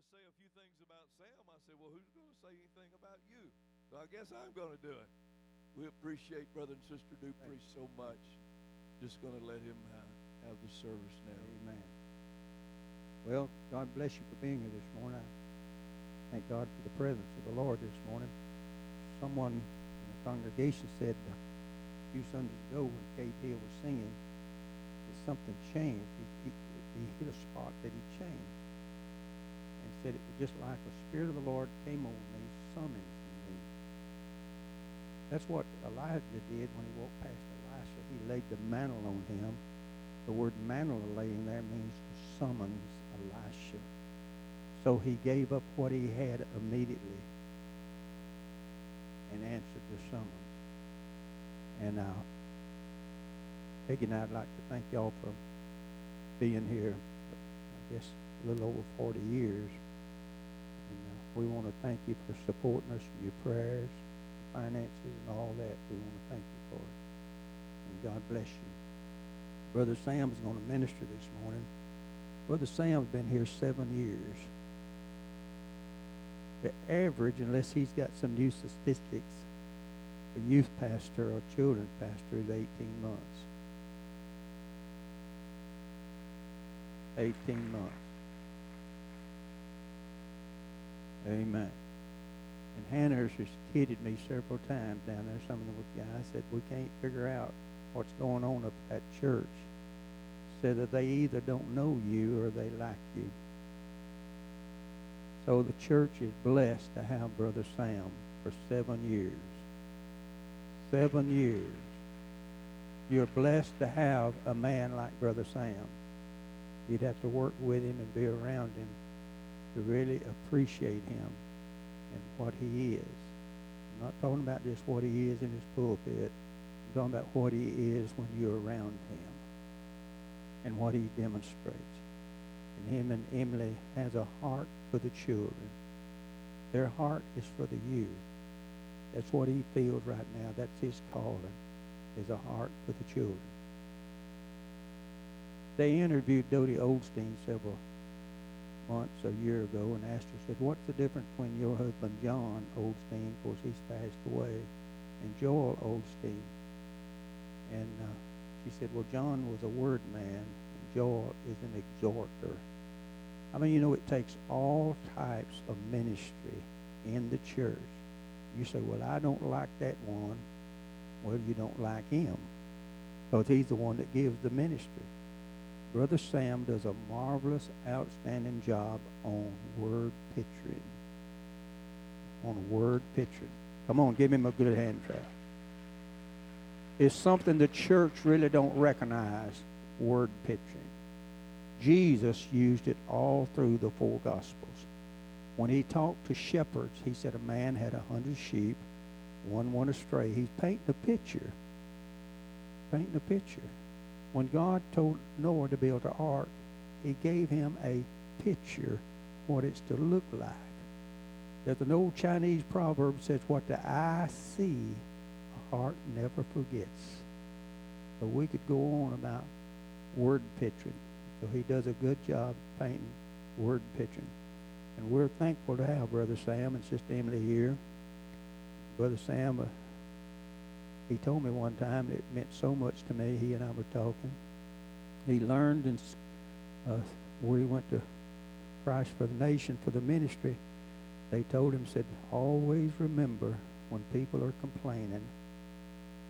to say a few things about Sam. I said, well, who's going to say anything about you? So I guess I'm going to do it. We appreciate Brother and Sister Dupree so much. Just going to let him have, have the service now. Amen. Well, God bless you for being here this morning. I thank God for the presence of the Lord this morning. Someone in the congregation said uh, a few Sundays ago when Kate Hill was singing that something changed. He, he, he hit a spot that he changed. Said it was just like the Spirit of the Lord came on me, summoned me. That's what Elijah did when he walked past Elisha. He laid the mantle on him. The word mantle laying there means to summons Elisha. So he gave up what he had immediately and answered the summons. And uh, Peggy and I'd like to thank y'all for being here, I guess, a little over 40 years. We want to thank you for supporting us in your prayers, finances, and all that. We want to thank you for it. And God bless you. Brother Sam's going to minister this morning. Brother Sam's been here seven years. The average, unless he's got some new statistics, a youth pastor or children's pastor is 18 months. 18 months. Amen. And Hannah's has kidded me several times down there. Some of the guys said, we can't figure out what's going on up at church. Said that they either don't know you or they like you. So the church is blessed to have Brother Sam for seven years. Seven years. You're blessed to have a man like Brother Sam. You'd have to work with him and be around him to really appreciate him and what he is. I'm not talking about just what he is in his pulpit. I'm talking about what he is when you're around him and what he demonstrates. And him and Emily has a heart for the children. Their heart is for the youth. That's what he feels right now. That's his calling, is a heart for the children. They interviewed Dodie Oldstein several months, a year ago, and asked her, said, what's the difference between your husband, John Osteen, of course he's passed away, and Joel Osteen? And uh, she said, well, John was a word man, and Joel is an exhorter. I mean, you know, it takes all types of ministry in the church. You say, well, I don't like that one. Well, you don't like him because he's the one that gives the ministry. Brother Sam does a marvelous, outstanding job on word picturing. On word picturing. Come on, give him a good hand clap. It's something the church really don't recognize, word picturing. Jesus used it all through the four Gospels. When he talked to shepherds, he said a man had a hundred sheep, one went astray. He's painting a picture. Painting a picture. When God told Noah to build an ark, he gave him a picture what it's to look like. There's an old Chinese proverb says, what the eye see, a heart never forgets. So we could go on about word picturing. So he does a good job painting word picturing. And we're thankful to have Brother Sam and Sister Emily here. Brother Sam, uh, he told me one time it meant so much to me. He and I were talking. He learned and uh, where he went to Christ for the Nation for the ministry. They told him, said, always remember when people are complaining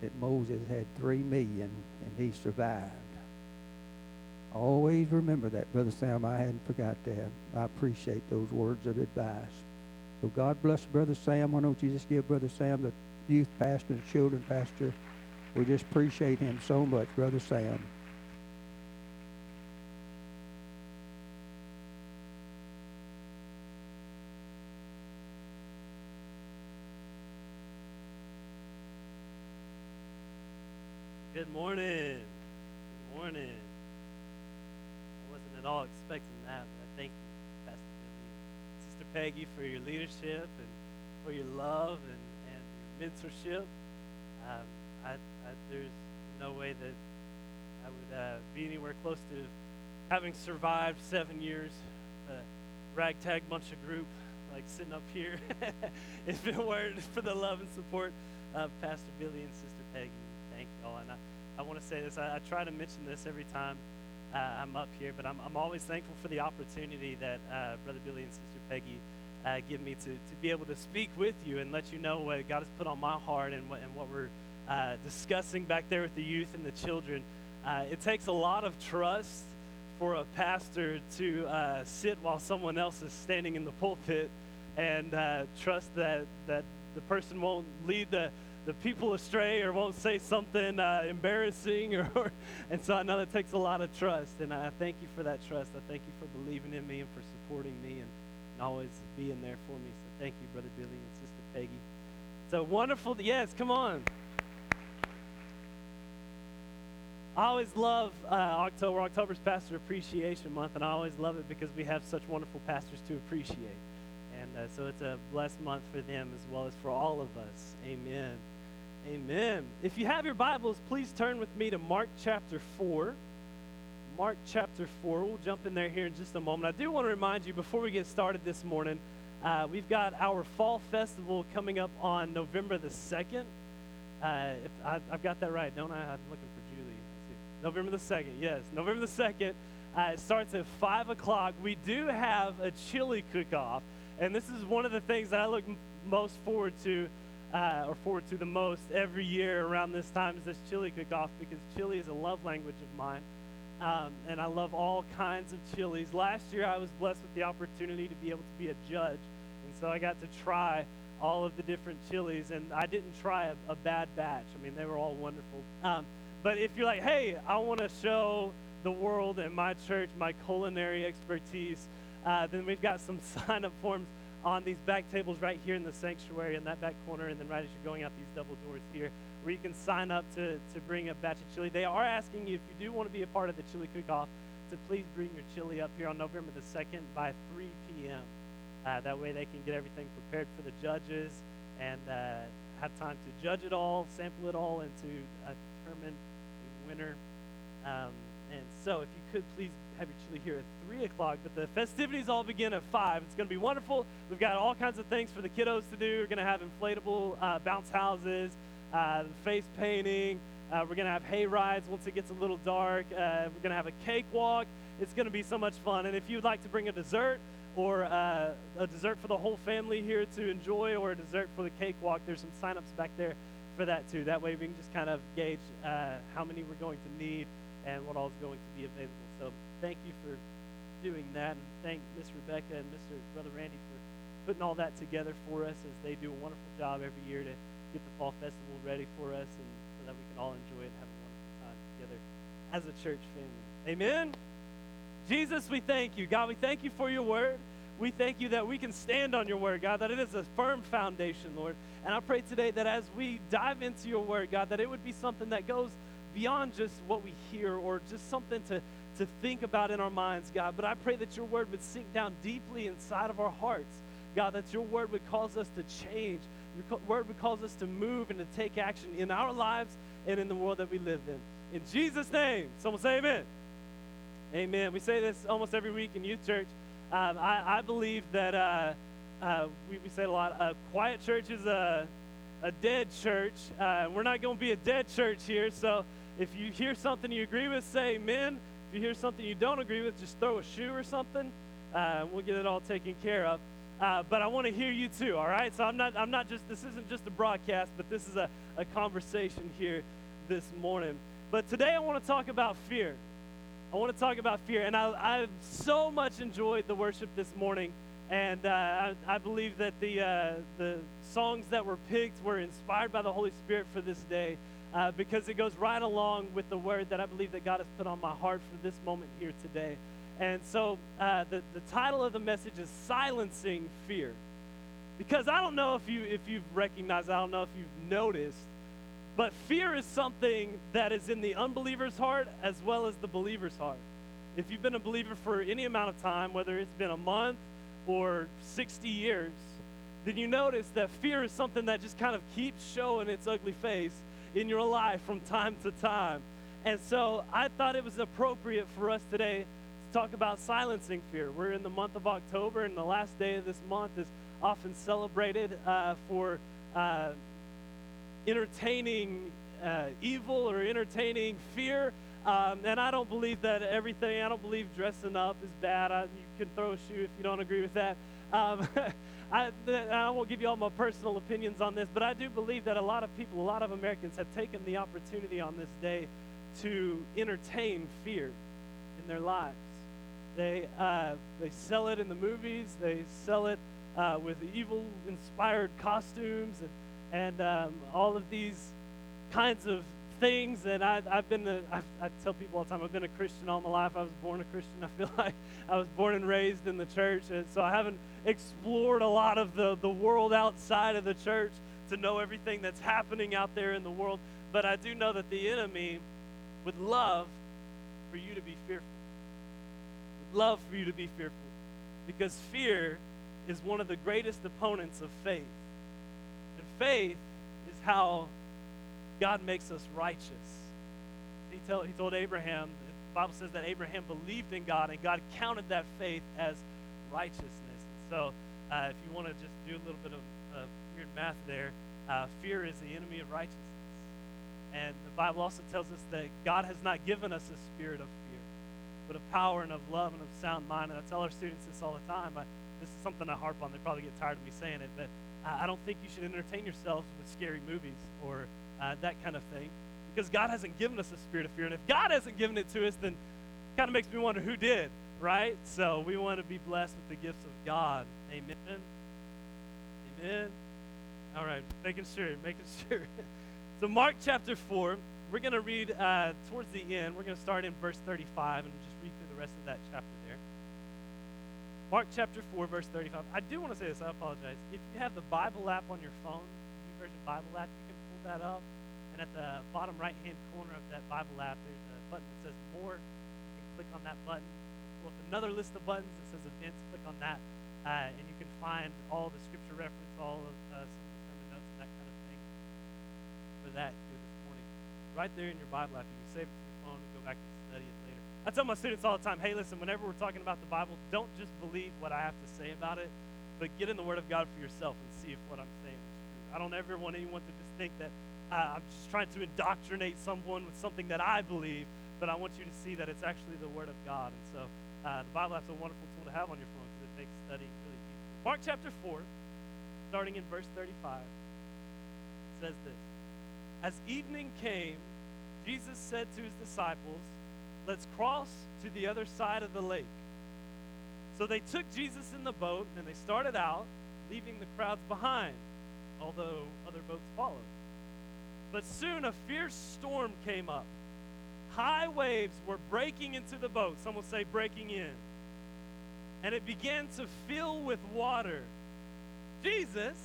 that Moses had three million and he survived. Always remember that, Brother Sam. I hadn't forgot that. I appreciate those words of advice. So God bless Brother Sam. Why don't you just give Brother Sam the youth pastor and children pastor? We just appreciate him so much, Brother Sam. Good morning. Good morning. I wasn't at all expecting that, but I thank you, Pastor Billy and Sister Peggy, for your leadership and for your love and, and your mentorship. Um, I, I, there's no way that I would uh, be anywhere close to having survived seven years uh, ragtag bunch of group like sitting up here if it weren't for the love and support of Pastor Billy and Sister Peggy. Thank y'all. And I, I want to say this. I, I, try to mention this every time uh, I'm up here, but I'm, I'm always thankful for the opportunity that uh, Brother Billy and Sister Peggy uh, give me to, to be able to speak with you and let you know what God has put on my heart and what, and what we're uh, discussing back there with the youth and the children. Uh, it takes a lot of trust for a pastor to uh, sit while someone else is standing in the pulpit and uh, trust that, that the person won't lead the, the people astray or won't say something uh, embarrassing. Or, or, and so I know that takes a lot of trust, and I thank you for that trust. I thank you for believing in me and for supporting me and, and always being there for me. So thank you, Brother Billy and Sister Peggy. So wonderful. yes, come on. I always love uh, October. October's Pastor Appreciation Month, and I always love it because we have such wonderful pastors to appreciate. And uh, so it's a blessed month for them as well as for all of us. Amen. Amen. If you have your Bibles, please turn with me to Mark chapter 4. Mark chapter 4. We'll jump in there here in just a moment. I do want to remind you before we get started this morning, uh, we've got our fall festival coming up on November the 2nd. Uh, I, have got that right, don't I? I'm looking for. November the 2nd, yes. November the 2nd. Uh, it starts at 5 o'clock. We do have a chili cook off, and this is one of the things that I look m- most forward to, uh, or forward to the most every year around this time is this chili cook off because chili is a love language of mine. Um, and I love all kinds of chilies. Last year, I was blessed with the opportunity to be able to be a judge, and so I got to try all of the different chilies, and I didn't try a, a bad batch. I mean, they were all wonderful. Um, but if you're like, hey, I want to show the world and my church my culinary expertise, uh, then we've got some sign up forms on these back tables right here in the sanctuary in that back corner, and then right as you're going out these double doors here, where you can sign up to, to bring a batch of chili. They are asking you, if you do want to be a part of the chili cook off, to please bring your chili up here on November the 2nd by 3 p.m. Uh, that way they can get everything prepared for the judges and uh, have time to judge it all, sample it all, and to uh, determine winter. Um, and so, if you could please have your chili here at 3 o'clock. But the festivities all begin at 5. It's going to be wonderful. We've got all kinds of things for the kiddos to do. We're going to have inflatable uh, bounce houses, uh, face painting. Uh, we're going to have hay rides once it gets a little dark. Uh, we're going to have a cakewalk. It's going to be so much fun. And if you'd like to bring a dessert, or uh, a dessert for the whole family here to enjoy, or a dessert for the cakewalk, there's some sign-ups back there for that too. That way we can just kind of gauge uh, how many we're going to need and what all is going to be available. So thank you for doing that, and thank Miss Rebecca and Mr. Brother Randy for putting all that together for us as they do a wonderful job every year to get the fall festival ready for us, and so that we can all enjoy it and have a wonderful time together as a church family. Amen. Jesus, we thank you. God, we thank you for your word. We thank you that we can stand on your word, God, that it is a firm foundation, Lord. And I pray today that as we dive into your word, God, that it would be something that goes beyond just what we hear or just something to, to think about in our minds, God. But I pray that your word would sink down deeply inside of our hearts, God, that your word would cause us to change. Your word would cause us to move and to take action in our lives and in the world that we live in. In Jesus' name, someone say amen. Amen. We say this almost every week in youth church. Um, I, I, believe that uh, uh, we, we, say a lot. Quiet church is a, a dead church. Uh, we're not going to be a dead church here. So if you hear something you agree with, say amen. If you hear something you don't agree with, just throw a shoe or something. Uh, we'll get it all taken care of. Uh, but I want to hear you too. All right. So I'm not. I'm not just. This isn't just a broadcast, but this is a, a conversation here this morning. But today I want to talk about fear. I want to talk about fear. And I, I've so much enjoyed the worship this morning. And uh, I, I, believe that the, uh, the songs that were picked were inspired by the Holy Spirit for this day uh, because it goes right along with the word that I believe that God has put on my heart for this moment here today. And so uh, the, the title of the message is Silencing Fear. Because I don't know if, you, if you've recognized, I don't know if you've noticed, but fear is something that is in the unbeliever's heart as well as the believer's heart. If you've been a believer for any amount of time, whether it's been a month or 60 years, then you notice that fear is something that just kind of keeps showing its ugly face in your life from time to time. And so I thought it was appropriate for us today to talk about silencing fear. We're in the month of October, and the last day of this month is often celebrated uh, for uh, entertaining uh, evil or entertaining fear. Um, and I don't believe that everything, I don't believe dressing up is bad. I, you can throw a shoe if you don't agree with that. Um, I, I won't give you all my personal opinions on this, but I do believe that a lot of people, a lot of Americans have taken the opportunity on this day to entertain fear in their lives. They, uh, they sell it in the movies, they sell it uh, with evil inspired costumes and, and um, all of these kinds of things. And I, I've been, a, I, I tell people all the time, I've been a Christian all my life. I was born a Christian. I feel like I was born and raised in the church. And so I haven't explored a lot of the, the world outside of the church to know everything that's happening out there in the world. But I do know that the enemy would love for you to be fearful. Would love for you to be fearful. Because fear is one of the greatest opponents of faith. Faith is how God makes us righteous. He, tell, he told Abraham, the Bible says that Abraham believed in God and God counted that faith as righteousness. So uh, if you want to just do a little bit of uh, weird math there, uh, fear is the enemy of righteousness. And the Bible also tells us that God has not given us a spirit of fear, but of power and of love and of sound mind. And I tell our students this all the time. I, this is something I harp on. They probably get tired of me saying it, but I don't think you should entertain yourselves with scary movies or uh, that kind of thing because God hasn't given us a spirit of fear. And if God hasn't given it to us, then it kind of makes me wonder who did right? So we want to be blessed with the gifts of God. Amen. Amen. All right, making sure, making sure. so Mark chapter 4, we're going to read uh, towards the end. We're going to start in verse 35 and just read through the rest of that chapter there. Mark chapter 4, verse 35. I do want to say this, I apologize. If you have the Bible app on your phone, the YouVersion Bible app, you can pull that up. And at the bottom right hand corner of that Bible app, there's a button that says More. You can click on that button with another list of buttons that says events. Click on that, uh, and you can find all the scripture reference, all of uh, some of the sermon notes and that kind of thing for that here this morning. Right there in your Bible app, you can save it to your phone and go back and. I tell my students all the time, hey, listen, whenever we're talking about the Bible, don't just believe what I have to say about it, but get in the Word of God for yourself and see if what I'm saying is true. I don't ever want anyone to just think that uh, I'm just trying to indoctrinate someone with something that I believe, but I want you to see that it's actually the Word of God. And so uh, the Bible app's a wonderful tool to have on your phone because it makes studying really easy. Mark chapter 4, starting in verse 35, says this As evening came, Jesus said to his disciples, Let's cross to the other side of the lake. So they took Jesus in the boat and they started out, leaving the crowds behind, although other boats followed. But soon a fierce storm came up high waves were breaking into the boat. Some will say breaking in. And it began to fill with water. Jesus,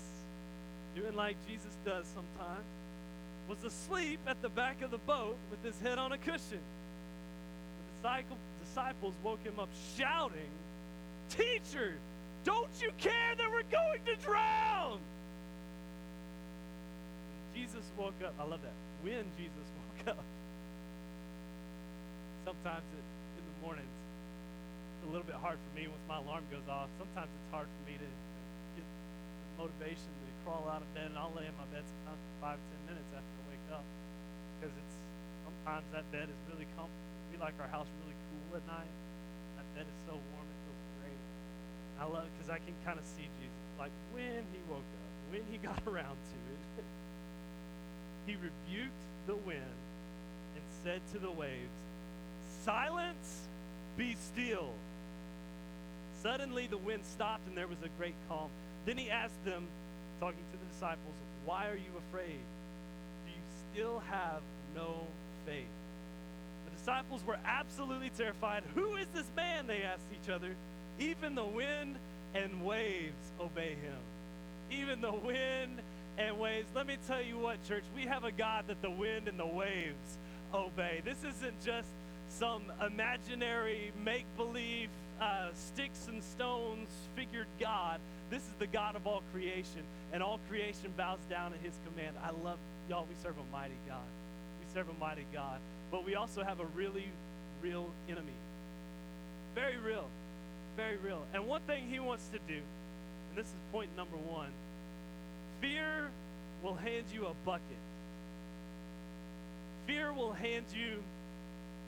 doing like Jesus does sometimes, was asleep at the back of the boat with his head on a cushion. Disciples woke him up shouting, Teacher, don't you care that we're going to drown? Jesus woke up. I love that. When Jesus woke up, sometimes it, in the mornings, it's a little bit hard for me once my alarm goes off. Sometimes it's hard for me to get the motivation to crawl out of bed, and I'll lay in my bed sometimes for five, ten minutes after I wake up because it's sometimes that bed is really comfortable. We like our house really cool at night. That bed is so warm, it feels great. I love because I can kind of see Jesus like when he woke up, when he got around to it. he rebuked the wind and said to the waves, Silence, be still. Suddenly the wind stopped and there was a great calm. Then he asked them, talking to the disciples, Why are you afraid? Do you still have no faith? Disciples were absolutely terrified. Who is this man? They asked each other. Even the wind and waves obey him. Even the wind and waves. Let me tell you what, church, we have a God that the wind and the waves obey. This isn't just some imaginary, make believe, uh, sticks and stones figured God. This is the God of all creation, and all creation bows down at his command. I love y'all. We serve a mighty God. We serve a mighty God. But we also have a really real enemy. very real, very real. And one thing he wants to do, and this is point number one fear will hand you a bucket. Fear will hand you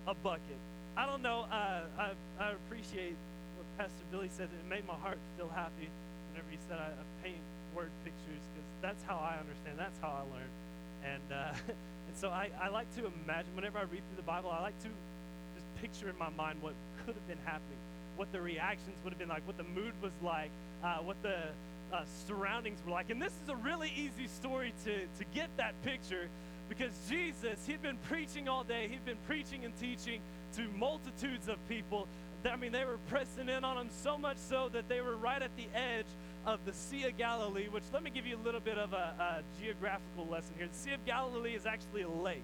a bucket. I don't know. Uh, I, I appreciate what Pastor Billy said. It made my heart feel happy whenever he said I, I paint word pictures because that's how I understand. That's how I learn. And, uh, so I, I like to imagine, whenever I read through the Bible, I like to just picture in my mind what could have been happening, what the reactions would have been like, what the mood was like, uh, what the uh, surroundings were like. And this is a really easy story to, to get that picture because Jesus, he'd been preaching all day, he'd been preaching and teaching to multitudes of people. I mean, they were pressing in on him so much so that they were right at the edge of the Sea of Galilee, which let me give you a little bit of a, a geographical lesson here. The Sea of Galilee is actually a lake.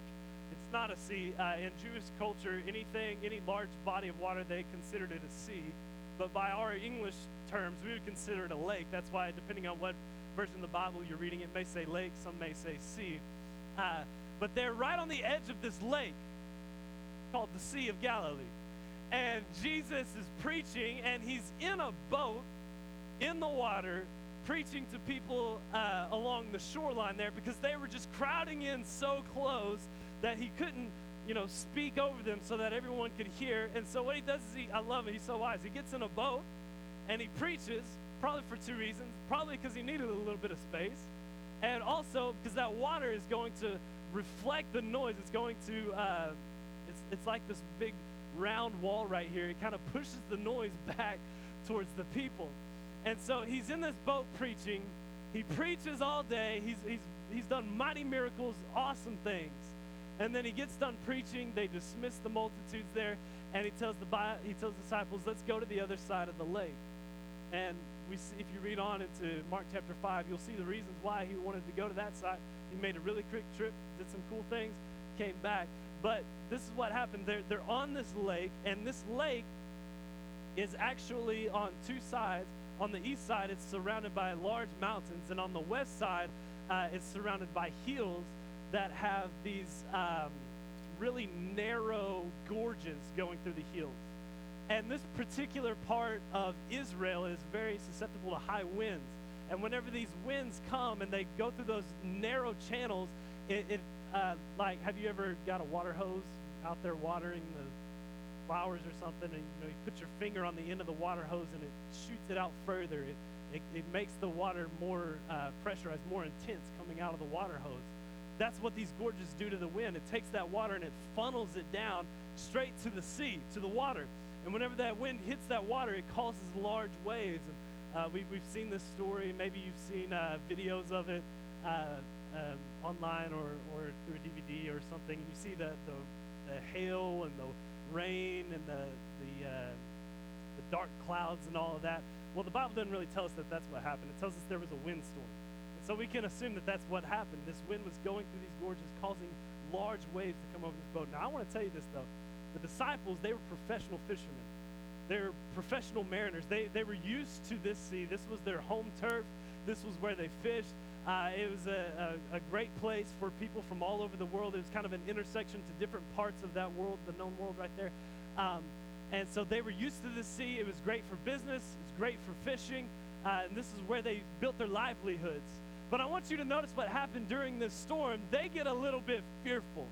It's not a sea. Uh, in Jewish culture, anything, any large body of water, they considered it a sea. But by our English terms, we would consider it a lake. That's why, depending on what version of the Bible you're reading, it may say lake, some may say sea. Uh, but they're right on the edge of this lake called the Sea of Galilee. And Jesus is preaching, and he's in a boat in the water preaching to people uh, along the shoreline there because they were just crowding in so close that he couldn't, you know, speak over them so that everyone could hear. And so what he does is he, I love it, he's so wise. He gets in a boat and he preaches, probably for two reasons. Probably because he needed a little bit of space, and also because that water is going to reflect the noise. It's going to, uh, it's, it's like this big round wall right here. It kind of pushes the noise back towards the people. And so he's in this boat preaching. He preaches all day. He's, he's, he's done mighty miracles, awesome things. And then he gets done preaching. They dismiss the multitudes there. And he tells the, he tells disciples, let's go to the other side of the lake. And we see, if you read on into Mark chapter 5, you'll see the reasons why he wanted to go to that side. He made a really quick trip, did some cool things, came back. But this is what happened. They're, they're on this lake, and this lake is actually on two sides. On the east side, it's surrounded by large mountains, and on the west side, uh, it's surrounded by hills that have these um, really narrow gorges going through the hills. And this particular part of Israel is very susceptible to high winds. And whenever these winds come and they go through those narrow channels, it, it uh, like, have you ever got a water hose out there watering the flowers or something, and you know you put your finger on the end of the water hose and it shoots it out further. It it, it makes the water more uh, pressurized, more intense coming out of the water hose. That's what these gorges do to the wind. It takes that water and it funnels it down straight to the sea, to the water. And whenever that wind hits that water, it causes large waves. And uh, we, we've seen this story. Maybe you've seen uh, videos of it uh, um, online or, or through a DVD or something. You see the, the, the hail and the rain and the, the, uh, the dark clouds and all of that. Well, the Bible doesn't really tell us that that's what happened. It tells us there was a windstorm. And so we can assume that that's what happened. This wind was going through these gorges, causing large waves to come over this boat. Now, I want to tell you this, though. The disciples, they were professional fishermen. They were professional mariners. They, they were used to this sea. This was their home turf. This was where they fished. Uh, it was a, a, a, great place for people from all over the world. It was kind of an intersection to different parts of that world, the known world right there. Um, and so they were used to the sea. It was great for business. It was great for fishing. Uh, and this is where they built their livelihoods. But I want you to notice what happened during this storm. They get a little bit fearful.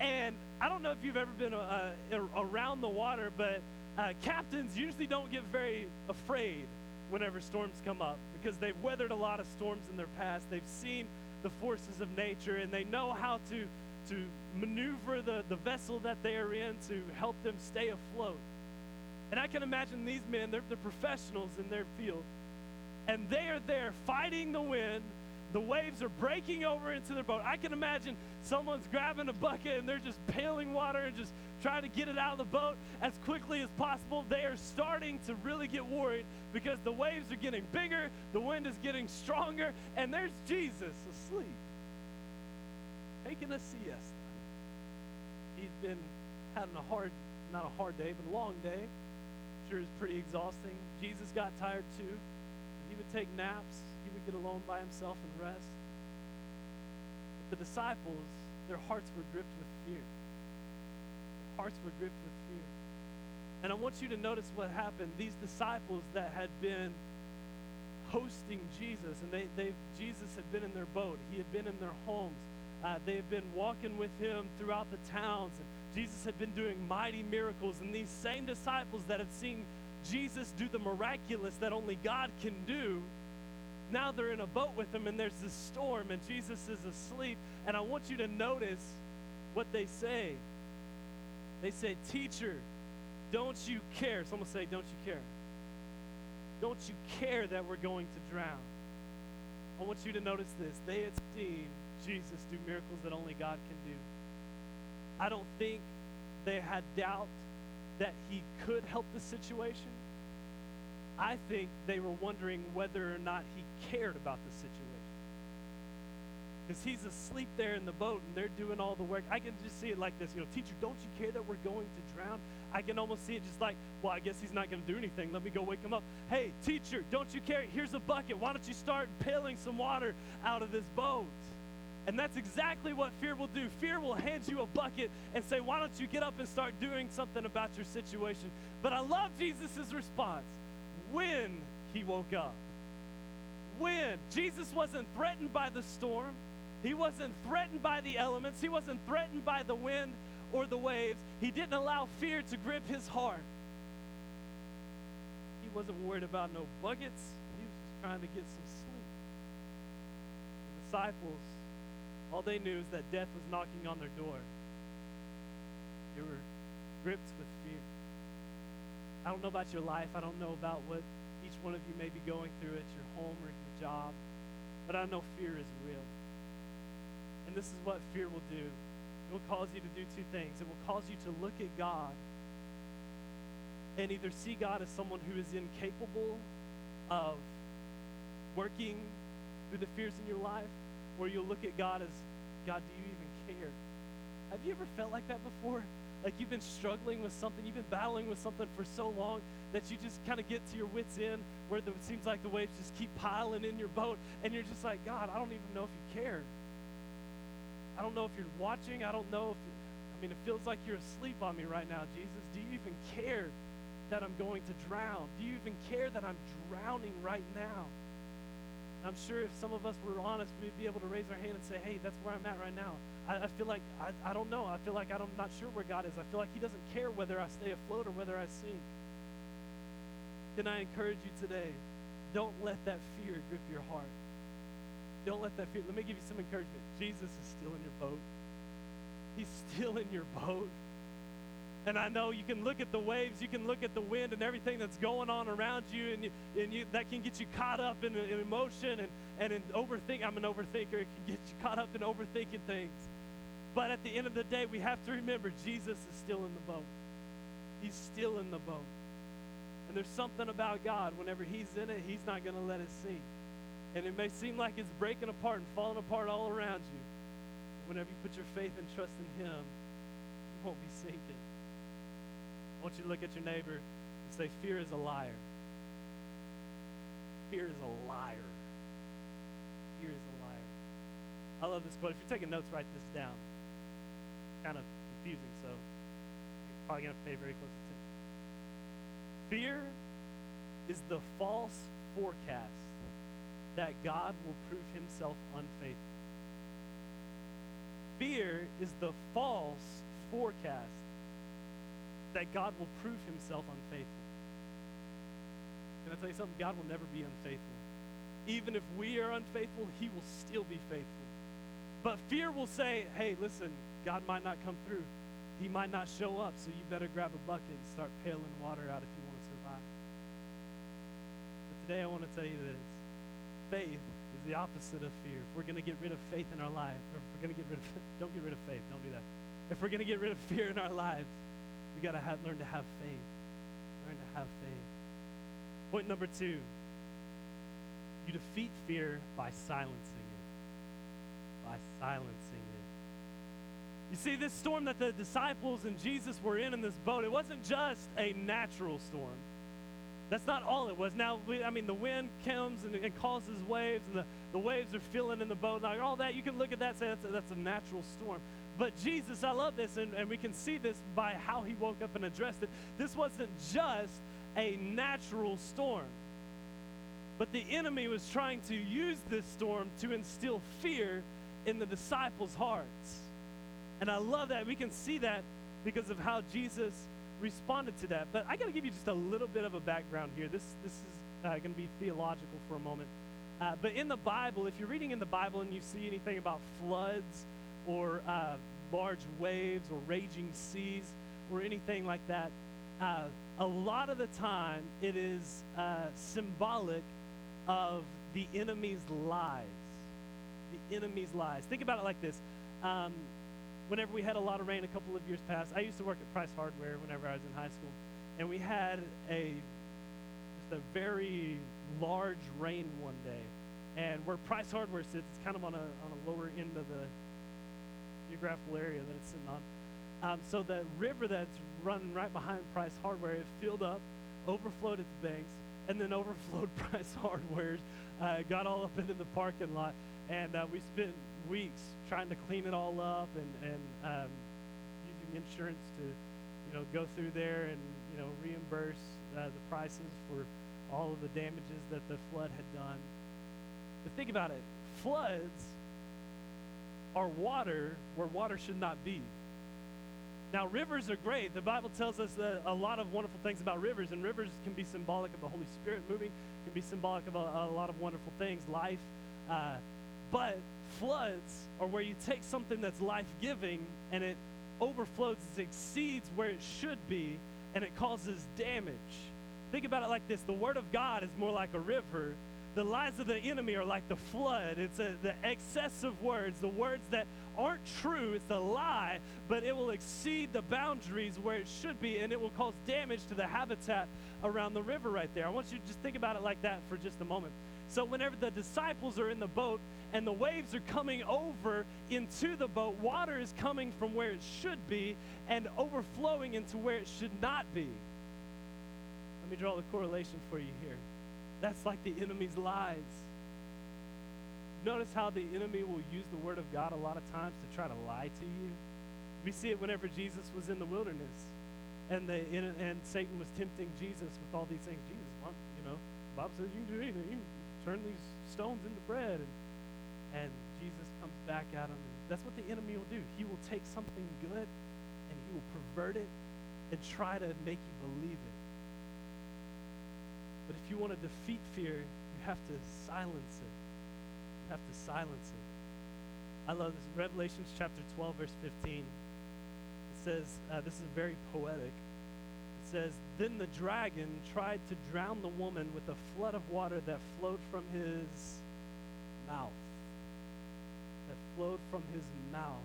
And I don't know if you've ever been uh, around the water, but uh, captains usually don't get very afraid whenever storms come up because they've weathered a lot of storms in their past. They've seen the forces of nature and they know how to, to maneuver the, the vessel that they are in to help them stay afloat. And I can imagine these men, they're, they're professionals in their field, and they are there fighting the wind the waves are breaking over into their boat. I can imagine someone's grabbing a bucket and they're just paling water and just trying to get it out of the boat as quickly as possible. They are starting to really get worried because the waves are getting bigger, the wind is getting stronger, and there's Jesus asleep, taking a siesta. He's been having a hard, not a hard day, but a long day. I'm sure it's pretty exhausting. Jesus got tired too. He would take naps he would get alone by himself and rest. But the disciples, their hearts were gripped with fear. Their hearts were gripped with. And I want you to notice what happened. These disciples that had been hosting Jesus, and they, they Jesus had been in their boat, he had been in their homes. Uh, they had been walking with him throughout the towns, and Jesus had been doing mighty miracles. And these same disciples that had seen Jesus do the miraculous that only God can do, now they're in a boat with him, and there's this storm, and Jesus is asleep. And I want you to notice what they say. They say, Teacher, don't you care? Someone say, Don't you care? Don't you care that we're going to drown? I want you to notice this. They had seen Jesus do miracles that only God can do. I don't think they had doubt that he could help the situation. I think they were wondering whether or not he cared about the situation. Because he's asleep there in the boat and they're doing all the work. I can just see it like this, you know, teacher, don't you care that we're going to drown? I can almost see it just like, well, I guess he's not going to do anything. Let me go wake him up. Hey, teacher, don't you care? Here's a bucket. Why don't you start paling some water out of this boat? And that's exactly what fear will do. Fear will hand you a bucket and say, Why don't you get up and start doing something about your situation? But I love Jesus' response when he woke up. When? Jesus wasn't threatened by the storm, he wasn't threatened by the elements, he wasn't threatened by the wind or the waves. He didn't allow fear to grip his heart. He wasn't worried about no buckets, he was just trying to get some sleep. The disciples all they knew is that death was knocking on their door. They were gripped with fear. I don't know about your life. I don't know about what each one of you may be going through at your home or your job. But I know fear is real. And this is what fear will do will cause you to do two things. It will cause you to look at God and either see God as someone who is incapable of working through the fears in your life, or you'll look at God as, God, do you even care? Have you ever felt like that before? Like you've been struggling with something, you've been battling with something for so long that you just kind of get to your wits' end where the, it seems like the waves just keep piling in your boat, and you're just like, God, I don't even know if you care. I don't know if you're watching. I don't know if, I mean, it feels like you're asleep on me right now, Jesus. Do you even care that I'm going to drown? Do you even care that I'm drowning right now? I'm sure if some of us were honest, we'd be able to raise our hand and say, hey, that's where I'm at right now. I, I feel like, I, I don't know. I feel like I'm not sure where God is. I feel like He doesn't care whether I stay afloat or whether I sink. Can I encourage you today? Don't let that fear grip your heart. Don't let that fear. Let me give you some encouragement. Jesus is still in your boat. He's still in your boat. And I know you can look at the waves, you can look at the wind and everything that's going on around you, and, you, and you, that can get you caught up in, in emotion and, and in. I'm an overthinker. It can get you caught up in overthinking things. But at the end of the day, we have to remember Jesus is still in the boat. He's still in the boat. And there's something about God. Whenever He's in it, He's not going to let it sink. And it may seem like it's breaking apart and falling apart all around you. Whenever you put your faith and trust in Him, you won't be sinking. I want you to look at your neighbor and say, Fear is a liar. Fear is a liar. Fear is a liar. I love this quote. If you're taking notes, write this down. Kind of confusing, so you're probably going to pay very close attention. Fear is the false forecast that God will prove himself unfaithful. Fear is the false forecast that God will prove himself unfaithful. Can I tell you something? God will never be unfaithful. Even if we are unfaithful, he will still be faithful. But fear will say, hey, listen, God might not come through. He might not show up, so you better grab a bucket and start paling water out if you want to survive. But today I want to tell you this faith is the opposite of fear. If we're going to get rid of faith in our life, or if we're going to get rid of, don't get rid of faith, don't do that. If we're going to get rid of fear in our lives, we got to have, learn to have faith. Learn to have faith. Point number two you defeat fear by silencing it. By silencing it. You see, this storm that the disciples and Jesus were in in this boat, it wasn't just a natural storm. That's not all it was. Now, we, I mean, the wind comes and, and causes waves, and the, the waves are filling in the boat. Now, all that, you can look at that and say that's a, that's a natural storm. But Jesus, I love this, and, and we can see this by how he woke up and addressed it. This wasn't just a natural storm, but the enemy was trying to use this storm to instill fear in the disciples' hearts. And I love that. We can see that because of how Jesus responded to that. But I got to give you just a little bit of a background here. This, this is uh, going to be theological for a moment. Uh, but in the Bible, if you're reading in the Bible and you see anything about floods, or uh, large waves or raging seas or anything like that. Uh, a lot of the time, it is uh, symbolic of the enemy's lies. The enemy's lies. Think about it like this. Um, whenever we had a lot of rain a couple of years past, I used to work at Price Hardware whenever I was in high school, and we had a just a very large rain one day. And where Price Hardware sits, it's kind of on a on a lower end of the geographical area that it's sitting on. Um, so the river that's running right behind Price Hardware, it filled up, overflowed its banks, and then overflowed Price Hardware, uh, got all up into the parking lot, and uh, we spent weeks trying to clean it all up and, and um, using insurance to, you know, go through there and, you know, reimburse uh, the prices for all of the damages that the flood had done. But think about it. Floods are water where water should not be. Now, rivers are great. The Bible tells us a lot of wonderful things about rivers, and rivers can be symbolic of the Holy Spirit moving, can be symbolic of a, a lot of wonderful things, life. Uh, but floods are where you take something that's life giving and it overflows, it exceeds where it should be, and it causes damage. Think about it like this the Word of God is more like a river the lies of the enemy are like the flood. It's a, the excessive words, the words that aren't true. It's a lie, but it will exceed the boundaries where it should be, and it will cause damage to the habitat around the river right there. I want you to just think about it like that for just a moment. So, whenever the disciples are in the boat and the waves are coming over into the boat, water is coming from where it should be and overflowing into where it should not be. Let me draw the correlation for you here. That's like the enemy's lies. Notice how the enemy will use the word of God a lot of times to try to lie to you. We see it whenever Jesus was in the wilderness, and the and Satan was tempting Jesus with all these things. Jesus, you know, Bob says you can do anything. You turn these stones into bread, and and Jesus comes back at him. That's what the enemy will do. He will take something good, and he will pervert it, and try to make you believe it. But if you want to defeat fear, you have to silence it. You have to silence it. I love this. Revelations chapter 12, verse 15. It says, uh, this is very poetic. Says, Then the dragon tried to drown the woman with a flood of water that flowed from his mouth. That flowed from his mouth.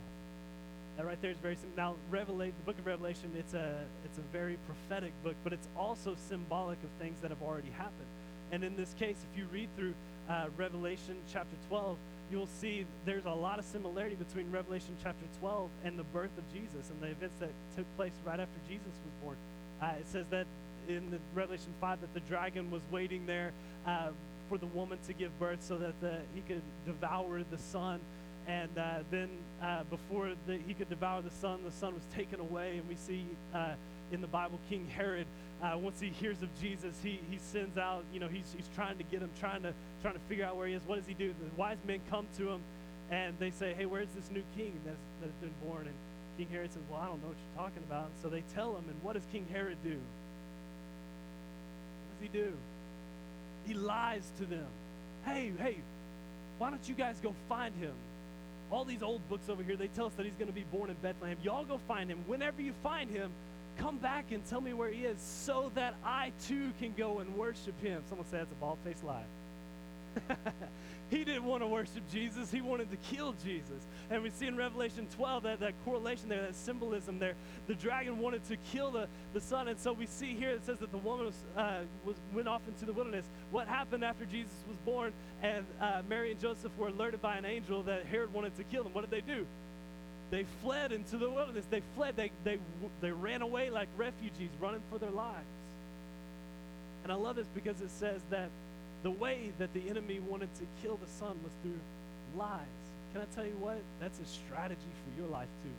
That right there is very simple. Now, Revelation, the book of Revelation, it's a it's a very prophetic book, but it's also symbolic of things that have already happened. And in this case, if you read through uh, Revelation chapter 12, you'll see there's a lot of similarity between Revelation chapter 12 and the birth of Jesus and the events that took place right after Jesus was born. Uh, it says that in the Revelation 5 that the dragon was waiting there uh, for the woman to give birth so that the, he could devour the son and uh, then uh, before the, he could devour the son, the son was taken away. And we see uh, in the Bible, King Herod, uh, once he hears of Jesus, he, he sends out, you know, he's, he's trying to get him, trying to, trying to figure out where he is. What does he do? The wise men come to him and they say, hey, where's this new king that's, that's been born? And King Herod says, well, I don't know what you're talking about. And so they tell him, and what does King Herod do? What does he do? He lies to them. Hey, hey, why don't you guys go find him? all these old books over here, they tell us that he's going to be born in Bethlehem. Y'all go find him. Whenever you find him, come back and tell me where he is so that I too can go and worship him. Someone said that's a bald faced lie. he didn't want to worship Jesus, he wanted to kill Jesus. And we see in Revelation 12 that, that correlation there, that symbolism there. The dragon wanted to kill the, the son. And so we see here it says that the woman was, uh, was went off into the wilderness. What happened after Jesus was born and uh, Mary and Joseph were alerted by an angel that Herod wanted to kill them? What did they do? They fled into the wilderness. They fled. They, they, they ran away like refugees, running for their lives. And I love this because it says that the way that the enemy wanted to kill the son was through lies. can I tell you what? That's a strategy for your life too.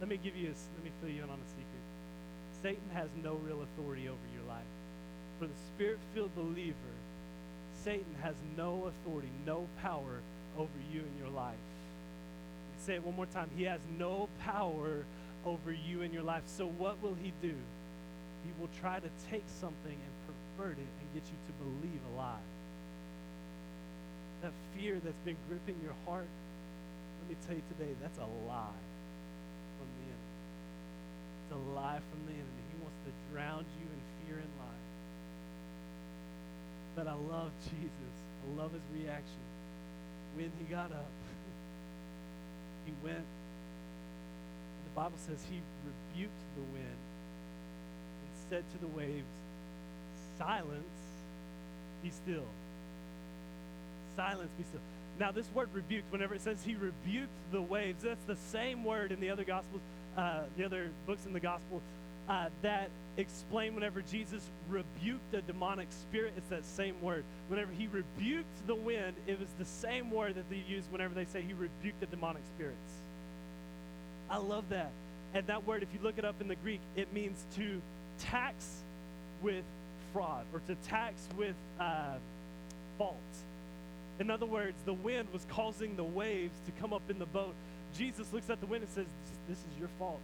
Let me give you a, let me fill you in on a secret. Satan has no real authority over your life. For the spirit-filled believer, Satan has no authority, no power over you in your life. Let say it one more time. He has no power over you in your life. So what will he do? He will try to take something and and get you to believe a lie. That fear that's been gripping your heart, let me tell you today, that's a lie from the enemy. It's a lie from the enemy. He wants to drown you in fear and lie. But I love Jesus. I love his reaction. When he got up, he went. The Bible says he rebuked the wind and said to the waves, Silence, be still. Silence, be still. Now, this word rebuked, whenever it says he rebuked the waves, that's the same word in the other gospels, uh, the other books in the gospel uh, that explain whenever Jesus rebuked a demonic spirit, it's that same word. Whenever he rebuked the wind, it was the same word that they use whenever they say he rebuked the demonic spirits. I love that. And that word, if you look it up in the Greek, it means to tax with fraud or to tax with uh, fault. In other words, the wind was causing the waves to come up in the boat. Jesus looks at the wind and says, This is your fault.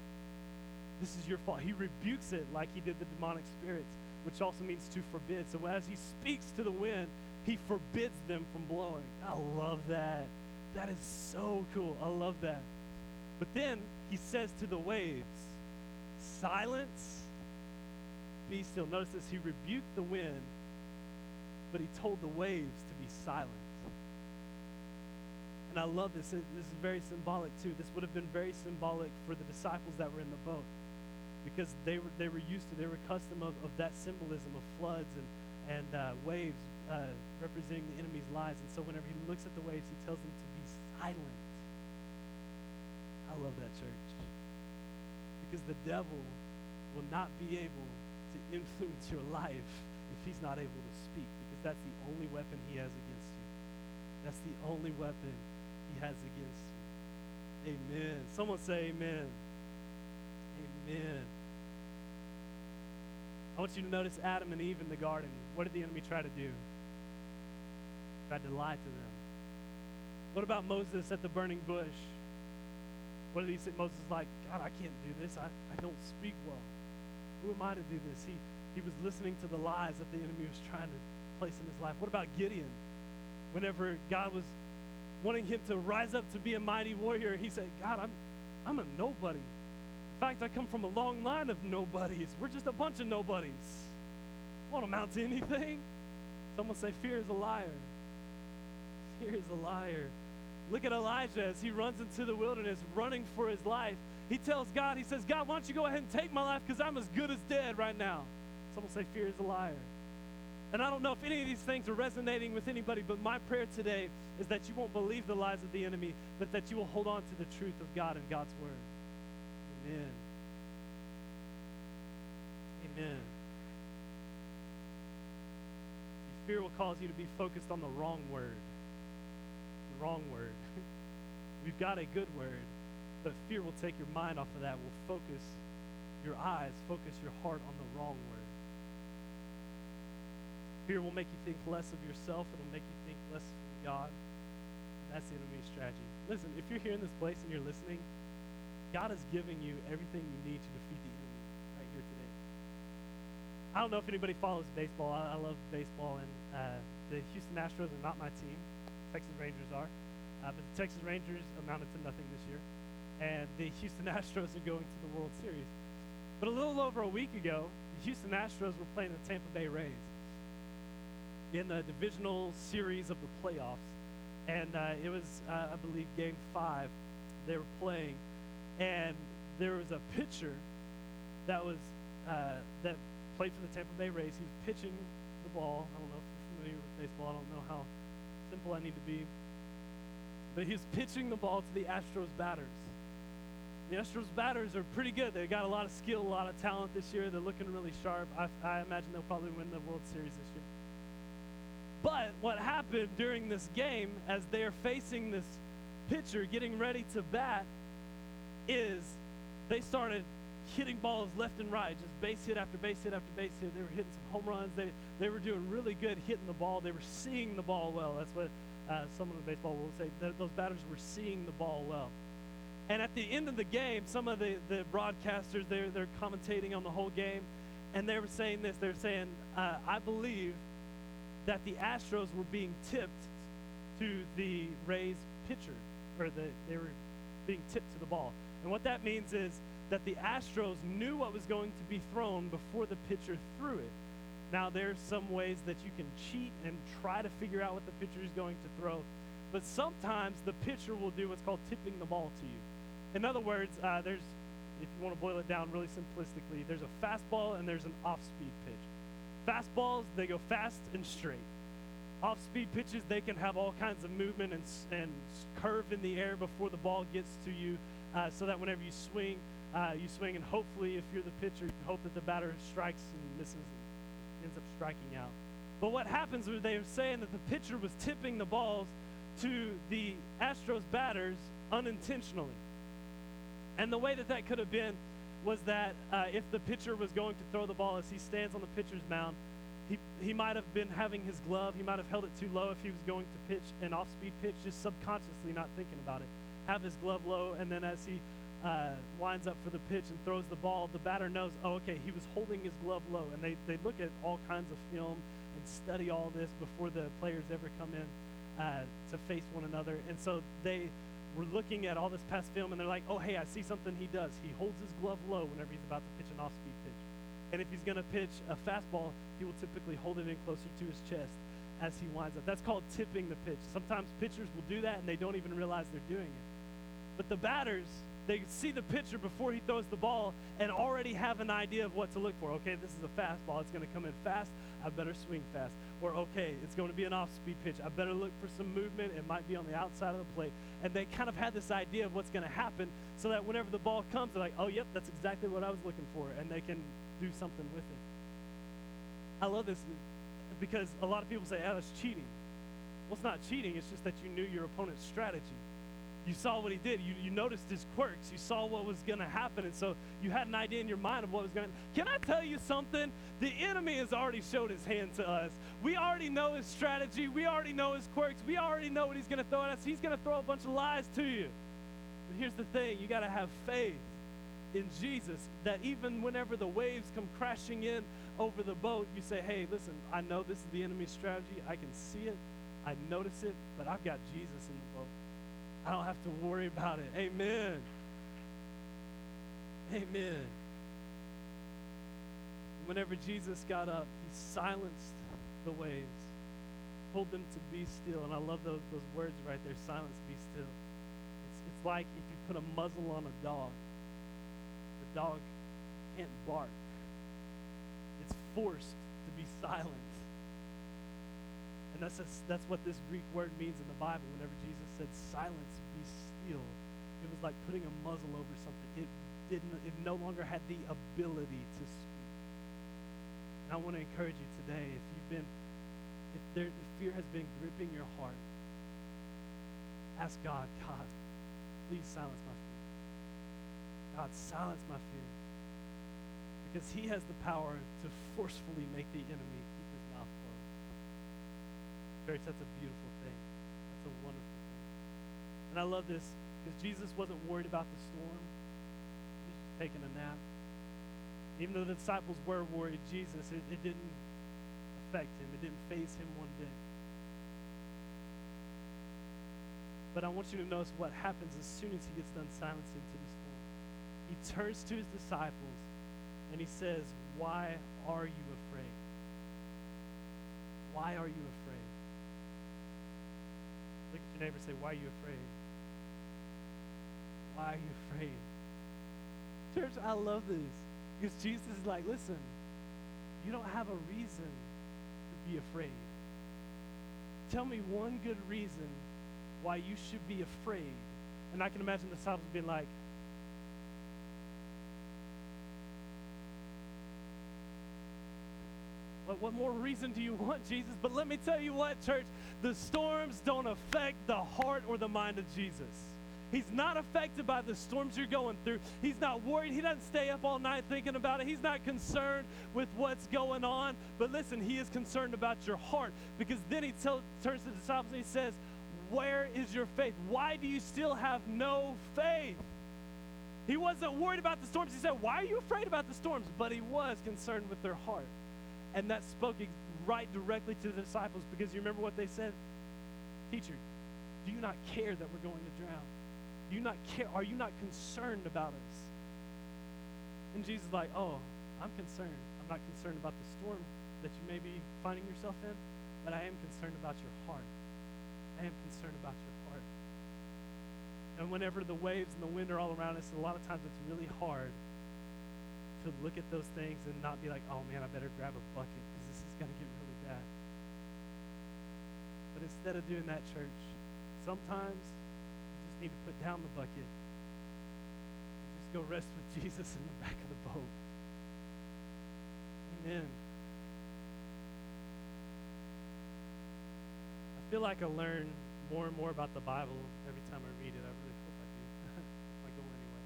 This is your fault. He rebukes it like he did the demonic spirits, which also means to forbid. So as he speaks to the wind, he forbids them from blowing. I love that. That is so cool. I love that. But then he says to the waves, Silence, be still. Notice this. He rebuked the wind, but he told the waves to be silent. And I love this. This is very symbolic too. This would have been very symbolic for the disciples that were in the boat because they were, they were used to, they were accustomed of, of that symbolism of floods and, and uh, waves uh, representing the enemy's lies. And so whenever he looks at the waves, he tells them to be silent. I love that church because the devil will not be able to influence your life if he's not able to speak because that's the only weapon he has against you. That's the only weapon he has against you. Amen. Someone say amen. Amen. I want you to notice Adam and Eve in the garden. What did the enemy try to do? Tried to lie to them. What about Moses at the burning bush? What did he say? Moses like, God, I can't do this. I, I don't speak well. Who am I to do this? He, he was listening to the lies that the enemy was trying to place in his life. What about Gideon? Whenever God was wanting him to rise up to be a mighty warrior, he said, God, I'm, I'm a nobody. In fact, I come from a long line of nobodies. We're just a bunch of nobodies. Won't amount to anything. Someone say, fear is a liar. Fear is a liar. Look at Elijah as he runs into the wilderness, running for his life. He tells God, he says, God, why don't you go ahead and take my life because I'm as good as dead right now. Someone say, fear is a liar. And I don't know if any of these things are resonating with anybody, but my prayer today is that you won't believe the lies of the enemy, but that you will hold on to the truth of God and God's word. Amen. Amen. Fear will cause you to be focused on the wrong word. The wrong word. We've got a good word, but fear will take your mind off of that, will focus your eyes, focus your heart on the wrong word. Fear will make you think less of yourself, it'll make you think less of God. That's the enemy's strategy. Listen, if you're here in this place and you're listening, God is giving you everything you need to defeat the enemy right here today. I don't know if anybody follows baseball. I, I love baseball, and uh, the Houston Astros are not my team. Texas Rangers are. Uh, but the Texas Rangers amounted to nothing this year. And the Houston Astros are going to the World Series. But a little over a week ago, the Houston Astros were playing the Tampa Bay Rays in the divisional series of the playoffs. And uh, it was, uh, I believe, game five they were playing. And there was a pitcher that was uh, that played for the Tampa Bay Rays. He was pitching the ball. I don't know if you're familiar with baseball. I don't know how simple I need to be. But he was pitching the ball to the Astros batters. The Astros batters are pretty good. They got a lot of skill, a lot of talent this year. They're looking really sharp. I, I imagine they'll probably win the World Series this year. But what happened during this game, as they are facing this pitcher getting ready to bat, is they started hitting balls left and right, just base hit after base hit after base hit. They were hitting some home runs. They, they were doing really good hitting the ball. They were seeing the ball well. That's what uh, someone in baseball will say. Th- those batters were seeing the ball well. And at the end of the game, some of the, the broadcasters, they're, they're commentating on the whole game, and they were saying this. They're saying, uh, I believe that the Astros were being tipped to the Rays pitcher, or the, they were being tipped to the ball. And what that means is that the Astros knew what was going to be thrown before the pitcher threw it. Now, there's some ways that you can cheat and try to figure out what the pitcher is going to throw, but sometimes the pitcher will do what's called tipping the ball to you. In other words, uh, there's, if you want to boil it down really simplistically, there's a fastball and there's an off-speed pitch. Fastballs, they go fast and straight. Off-speed pitches, they can have all kinds of movement and, and curve in the air before the ball gets to you, uh, so that whenever you swing, uh, you swing, and hopefully, if you're the pitcher, you hope that the batter strikes and misses, and ends up striking out. But what happens is they were saying that the pitcher was tipping the balls to the Astros batters unintentionally. And the way that that could have been was that uh, if the pitcher was going to throw the ball as he stands on the pitcher's mound, he, he might have been having his glove, he might have held it too low if he was going to pitch an off speed pitch, just subconsciously not thinking about it. Have his glove low, and then as he uh, winds up for the pitch and throws the ball, the batter knows, oh, okay, he was holding his glove low. And they, they look at all kinds of film and study all this before the players ever come in uh, to face one another. And so they were looking at all this past film and they're like, oh, hey, I see something he does. He holds his glove low whenever he's about to pitch an off speed pitch. And if he's going to pitch a fastball, he will typically hold it in closer to his chest as he winds up. That's called tipping the pitch. Sometimes pitchers will do that and they don't even realize they're doing it. But the batters, they see the pitcher before he throws the ball and already have an idea of what to look for. Okay, this is a fastball. It's going to come in fast. I better swing fast. Or, okay, it's going to be an off speed pitch. I better look for some movement. It might be on the outside of the plate. And they kind of had this idea of what's going to happen so that whenever the ball comes, they're like, oh, yep, that's exactly what I was looking for. And they can do something with it. I love this because a lot of people say, oh, that's cheating. Well, it's not cheating, it's just that you knew your opponent's strategy. You saw what he did. You, you noticed his quirks. You saw what was going to happen. And so you had an idea in your mind of what was going to Can I tell you something? The enemy has already showed his hand to us. We already know his strategy. We already know his quirks. We already know what he's going to throw at us. He's going to throw a bunch of lies to you. But here's the thing you got to have faith in Jesus that even whenever the waves come crashing in over the boat, you say, hey, listen, I know this is the enemy's strategy. I can see it. I notice it, but I've got Jesus in the boat. I don't have to worry about it. Amen. Amen. Whenever Jesus got up, he silenced the waves, told them to be still. And I love those, those words right there silence, be still. It's, it's like if you put a muzzle on a dog, the dog can't bark, it's forced to be silent. And that's, that's what this Greek word means in the Bible. Whenever Jesus said, silence, be still, it was like putting a muzzle over something. It didn't, it no longer had the ability to speak. And I want to encourage you today, if you've been, if, there, if fear has been gripping your heart, ask God, God, please silence my fear. God, silence my fear. Because he has the power to forcefully make the enemy Church, that's a beautiful thing. That's a wonderful thing. And I love this because Jesus wasn't worried about the storm. He's just taking a nap. Even though the disciples were worried, Jesus, it, it didn't affect him. It didn't faze him one bit. But I want you to notice what happens as soon as he gets done silencing to the storm. He turns to his disciples and he says, Why are you afraid? Why are you afraid? Your neighbor say, Why are you afraid? Why are you afraid? Church, I love this. Because Jesus is like, listen, you don't have a reason to be afraid. Tell me one good reason why you should be afraid. And I can imagine the disciples being like, What, what more reason do you want, Jesus? But let me tell you what, church, the storms don't affect the heart or the mind of Jesus. He's not affected by the storms you're going through. He's not worried. He doesn't stay up all night thinking about it. He's not concerned with what's going on. But listen, he is concerned about your heart because then he turns to the disciples and he says, Where is your faith? Why do you still have no faith? He wasn't worried about the storms. He said, Why are you afraid about the storms? But he was concerned with their heart. And that spoke right directly to the disciples because you remember what they said? Teacher, do you not care that we're going to drown? Do you not care? Are you not concerned about us? And Jesus is like, Oh, I'm concerned. I'm not concerned about the storm that you may be finding yourself in, but I am concerned about your heart. I am concerned about your heart. And whenever the waves and the wind are all around us, a lot of times it's really hard to look at those things and not be like, oh man, I better grab a bucket because this is going to get really bad. But instead of doing that, church, sometimes you just need to put down the bucket and just go rest with Jesus in the back of the boat. Amen. I feel like I learn more and more about the Bible every time I read it. I really hope I do. I go anyway.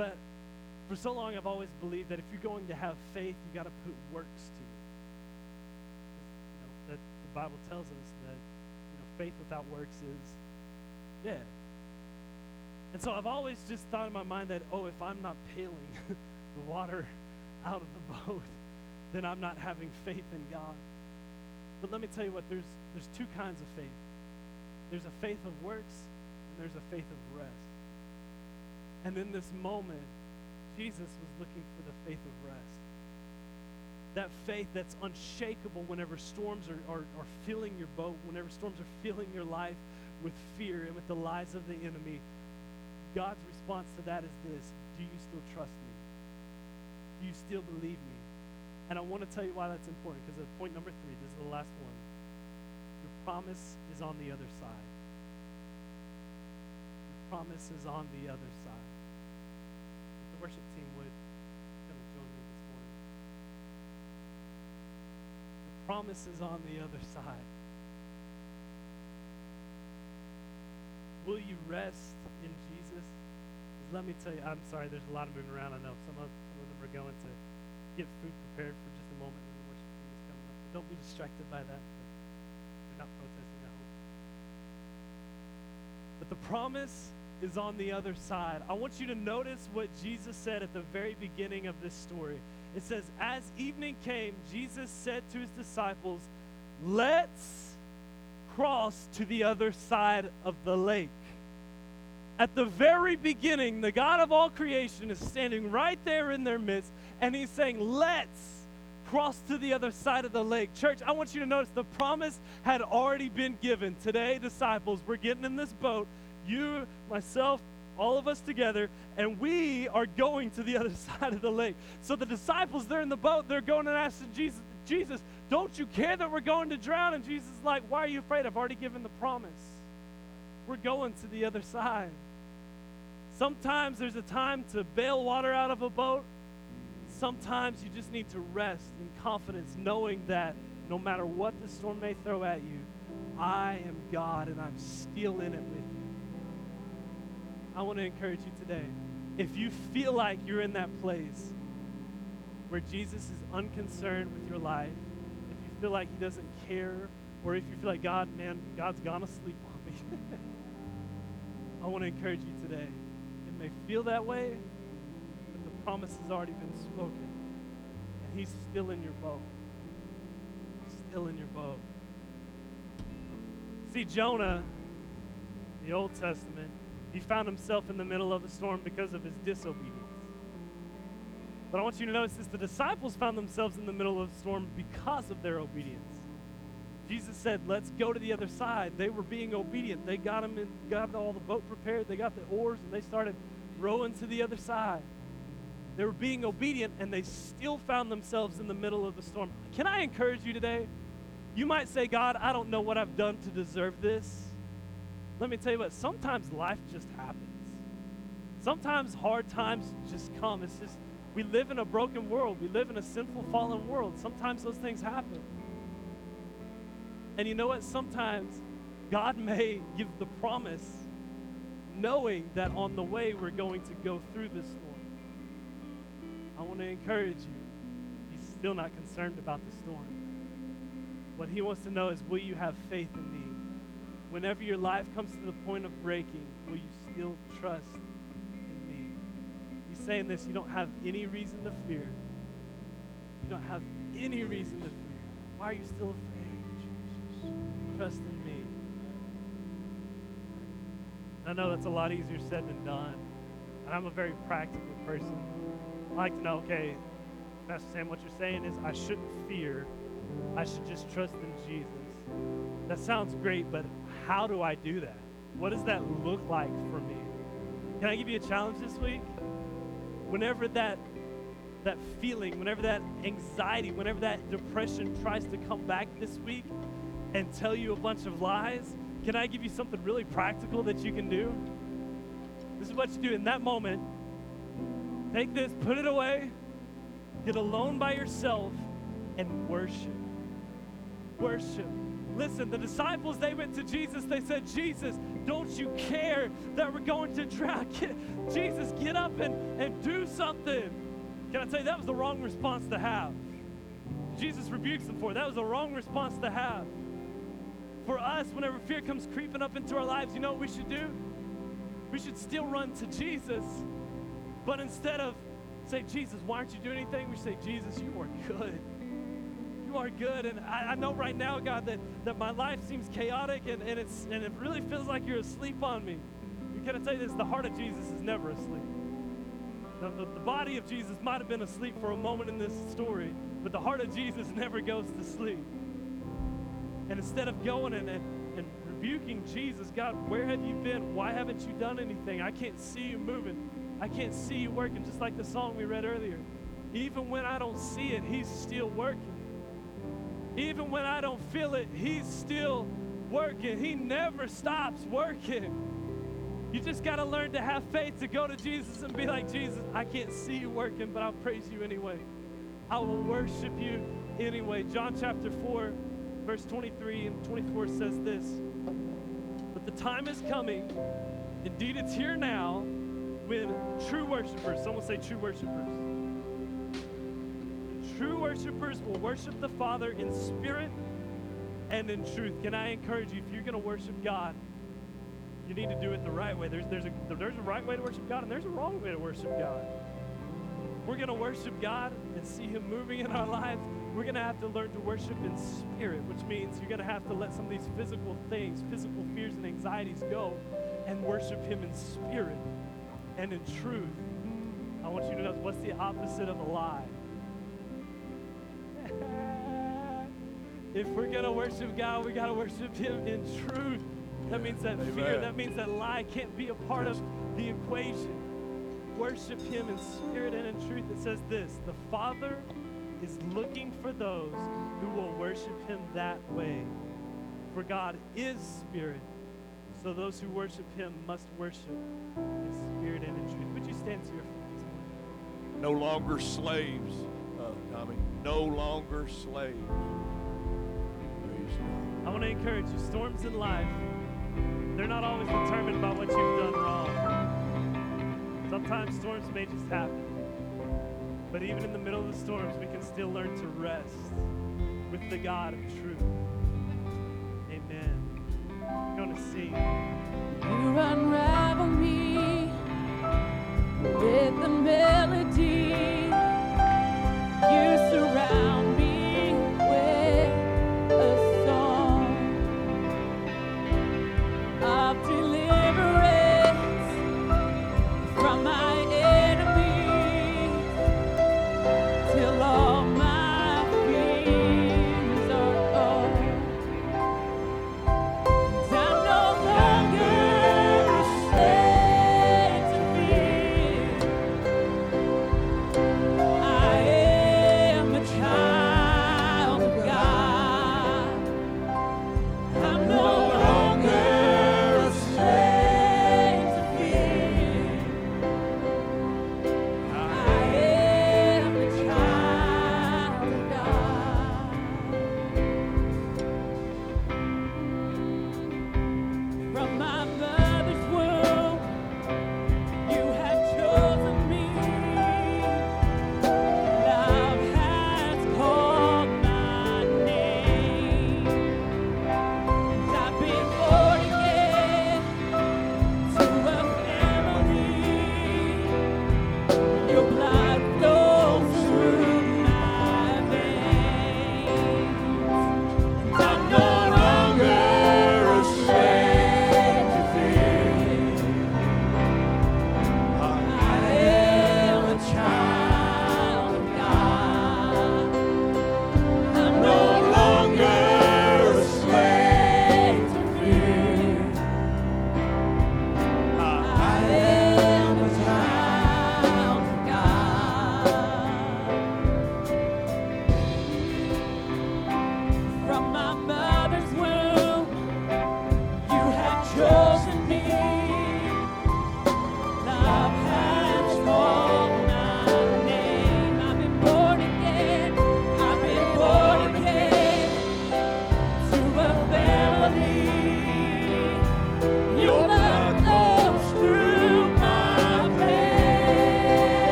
But for so long, I've always believed that if you're going to have faith, you got to put works to it. You know, that the Bible tells us that you know faith without works is dead. And so I've always just thought in my mind that oh, if I'm not paling the water out of the boat, then I'm not having faith in God. But let me tell you what, there's, there's two kinds of faith. There's a faith of works, and there's a faith of rest. And in this moment, Jesus was looking for the faith of rest. That faith that's unshakable whenever storms are, are, are filling your boat, whenever storms are filling your life with fear and with the lies of the enemy. God's response to that is this Do you still trust me? Do you still believe me? And I want to tell you why that's important because point number three, this is the last one. Your promise is on the other side. Your promise is on the other side. Worship team would come and join me this morning. The promise is on the other side. Will you rest in Jesus? Let me tell you, I'm sorry, there's a lot of moving around. I know some of, some of them are going to get food prepared for just a moment when the worship team is coming up. So don't be distracted by that. They're not protesting, I hope. But the promise is on the other side. I want you to notice what Jesus said at the very beginning of this story. It says, As evening came, Jesus said to his disciples, Let's cross to the other side of the lake. At the very beginning, the God of all creation is standing right there in their midst, and he's saying, Let's cross to the other side of the lake. Church, I want you to notice the promise had already been given. Today, disciples, we're getting in this boat, you, myself, all of us together, and we are going to the other side of the lake. So the disciples, they're in the boat, they're going and asking Jesus, Jesus, don't you care that we're going to drown? And Jesus is like, Why are you afraid? I've already given the promise. We're going to the other side. Sometimes there's a time to bail water out of a boat. Sometimes you just need to rest in confidence, knowing that no matter what the storm may throw at you, I am God and I'm still in it with you. I want to encourage you today. If you feel like you're in that place where Jesus is unconcerned with your life, if you feel like he doesn't care, or if you feel like God, man, God's gone asleep on me, I want to encourage you today It may feel that way, but the promise has already been spoken. And he's still in your boat. He's still in your boat. See, Jonah, the Old Testament, he found himself in the middle of a storm because of his disobedience. But I want you to notice this the disciples found themselves in the middle of a storm because of their obedience. Jesus said, Let's go to the other side. They were being obedient. They got them in, got all the boat prepared, they got the oars, and they started rowing to the other side. They were being obedient and they still found themselves in the middle of the storm. Can I encourage you today? You might say, God, I don't know what I've done to deserve this. Let me tell you what, sometimes life just happens. Sometimes hard times just come. It's just, We live in a broken world. We live in a sinful, fallen world. Sometimes those things happen. And you know what? Sometimes God may give the promise knowing that on the way we're going to go through this storm. I want to encourage you. He's still not concerned about the storm. What he wants to know is will you have faith in me? Whenever your life comes to the point of breaking, will you still trust in me? He's saying this you don't have any reason to fear. You don't have any reason to fear. Why are you still afraid? Jesus, trust in me. I know that's a lot easier said than done. And I'm a very practical person. I like to know, okay, Pastor Sam, what you're saying is I shouldn't fear. I should just trust in Jesus. That sounds great, but how do I do that? What does that look like for me? Can I give you a challenge this week? Whenever that that feeling, whenever that anxiety, whenever that depression tries to come back this week and tell you a bunch of lies, can I give you something really practical that you can do? This is what you do in that moment. Take this, put it away, get alone by yourself, and worship. Worship. Listen, the disciples, they went to Jesus. They said, Jesus, don't you care that we're going to drown? Jesus, get up and, and do something. Can I tell you, that was the wrong response to have. Jesus rebukes them for it. That was the wrong response to have. For us, whenever fear comes creeping up into our lives, you know what we should do? We should still run to Jesus. But instead of say, Jesus, why aren't you doing anything? We say, Jesus, you are good you are good. And I, I, know right now, God, that, that my life seems chaotic and, and, it's, and it really feels like you're asleep on me. Can I tell you this? The heart of Jesus is never asleep. The, the, the body of Jesus might have been asleep for a moment in this story, but the heart of Jesus never goes to sleep. And instead of going and, and, and rebuking Jesus, God, where have you been? Why haven't you done anything? I can't see you moving. I can't see you working, just like the song we read earlier. Even when I don't see it, He's still working. Even when I don't feel it, He's still working. He never stops working. You just got to learn to have faith to go to Jesus and be like, Jesus, I can't see you working, but I'll praise you anyway. I will worship you anyway. John chapter 4, verse 23 and 24 says this But the time is coming, indeed it's here now, when true worshipers, someone say true worshipers True worshipers will worship the Father in spirit and in truth. Can I encourage you, if you're going to worship God, you need to do it the right way. There's, there's, a, there's a right way to worship God, and there's a wrong way to worship God. We're going to worship God and see Him moving in our lives. We're going to have to learn to worship in spirit, which means you're going to have to let some of these physical things, physical fears and anxieties go and worship Him in spirit and in truth. I want you to know what's the opposite of a lie? if we're going to worship God, we got to worship Him in truth. That means that Amen. fear, that means that lie can't be a part of the equation. Worship Him in spirit and in truth. It says this The Father is looking for those who will worship Him that way. For God is spirit. So those who worship Him must worship in spirit and in truth. Would you stand to your feet? No longer slaves, Tommy. No longer slaves. Praise God. I want to encourage you storms in life, they're not always determined by what you've done wrong. Sometimes storms may just happen. But even in the middle of the storms, we can still learn to rest with the God of truth. Amen. We're going to sing. You unravel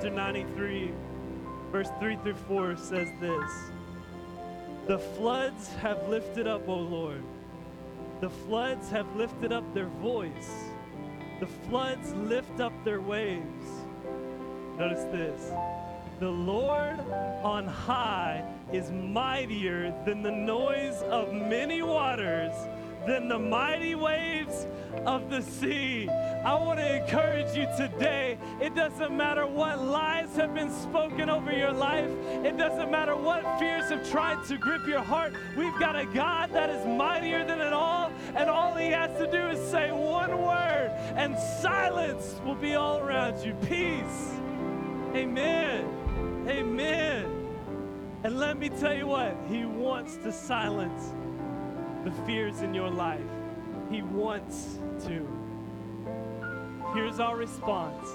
chapter 93, verse 3 through 4 says this The floods have lifted up, O Lord. The floods have lifted up their voice. The floods lift up their waves. Notice this. The Lord on high is mightier than the noise of many waters, than the mighty waves of the sea. I want to encourage you today. It doesn't matter what lies have been spoken over your life, it doesn't matter what fears have tried to grip your heart. We've got a God that is mightier than it all, and all He has to do is say one word, and silence will be all around you. Peace. Amen. Amen. And let me tell you what, He wants to silence the fears in your life. He wants to. Here's our response.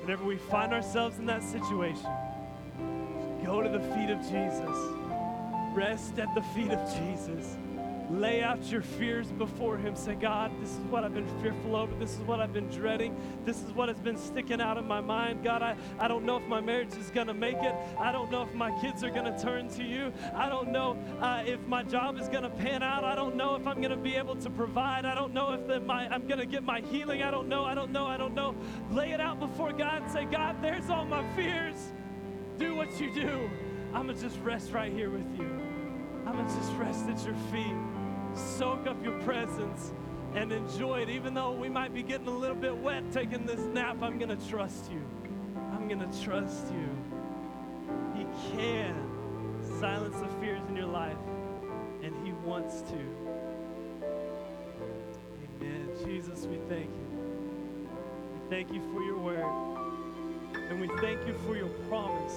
Whenever we find ourselves in that situation, go to the feet of Jesus. Rest at the feet of Jesus. Lay out your fears before Him. Say, God, this is what I've been fearful over. This is what I've been dreading. This is what has been sticking out in my mind. God, I, I don't know if my marriage is going to make it. I don't know if my kids are going to turn to you. I don't know uh, if my job is going to pan out. I don't know if I'm going to be able to provide. I don't know if the, my, I'm going to get my healing. I don't know. I don't know. I don't know. Lay it out before God and say, God, there's all my fears. Do what you do. I'm going to just rest right here with you. I'm going to just rest at your feet soak up your presence and enjoy it. Even though we might be getting a little bit wet taking this nap, I'm going to trust you. I'm going to trust you. He can silence the fears in your life, and He wants to. Amen. Jesus, we thank you. We thank you for your word. And we thank you for your promise.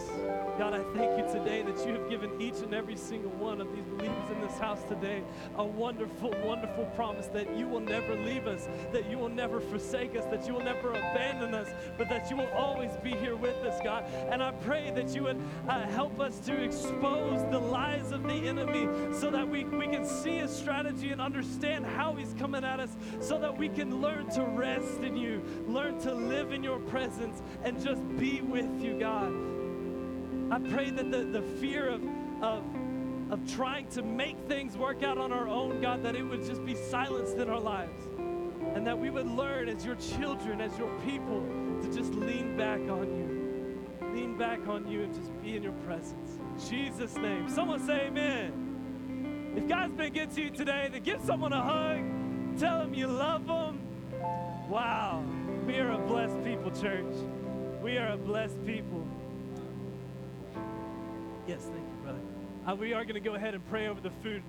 God, I thank you today that you have given each and every single one of these believers in this house today a wonderful, wonderful promise that you will never leave us, that you will never forsake us, that you will never abandon us, but that you will always be here with us, God. And I pray that you would uh, help us to expose the lies of the enemy so that we, we can see his strategy and understand how he's coming at us so that we can learn to rest in you, learn to live in your presence, and just be with you, God. I pray that the, the fear of, of, of trying to make things work out on our own, God, that it would just be silenced in our lives. And that we would learn as your children, as your people, to just lean back on you. Lean back on you and just be in your presence. In Jesus' name. Someone say amen. If God's been good to you today, then give someone a hug. Tell them you love them. Wow. We are a blessed people, church. We are a blessed people. Yes, thank you, brother. Uh, we are going to go ahead and pray over the food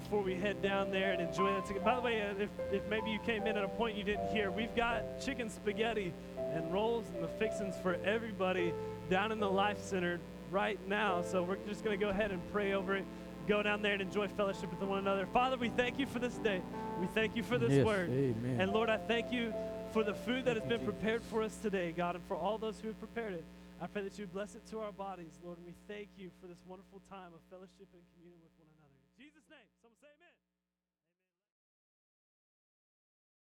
before we head down there and enjoy that together. By the way, uh, if, if maybe you came in at a point you didn't hear, we've got chicken spaghetti and rolls and the fixings for everybody down in the Life Center right now. So we're just going to go ahead and pray over it. Go down there and enjoy fellowship with one another. Father, we thank you for this day. We thank you for this Yes, word. amen. And Lord, I thank you for the food that has been prepared for us today, God, and for all those who have prepared it. I pray that you bless it to our bodies, Lord, and we thank you for this wonderful time of fellowship and communion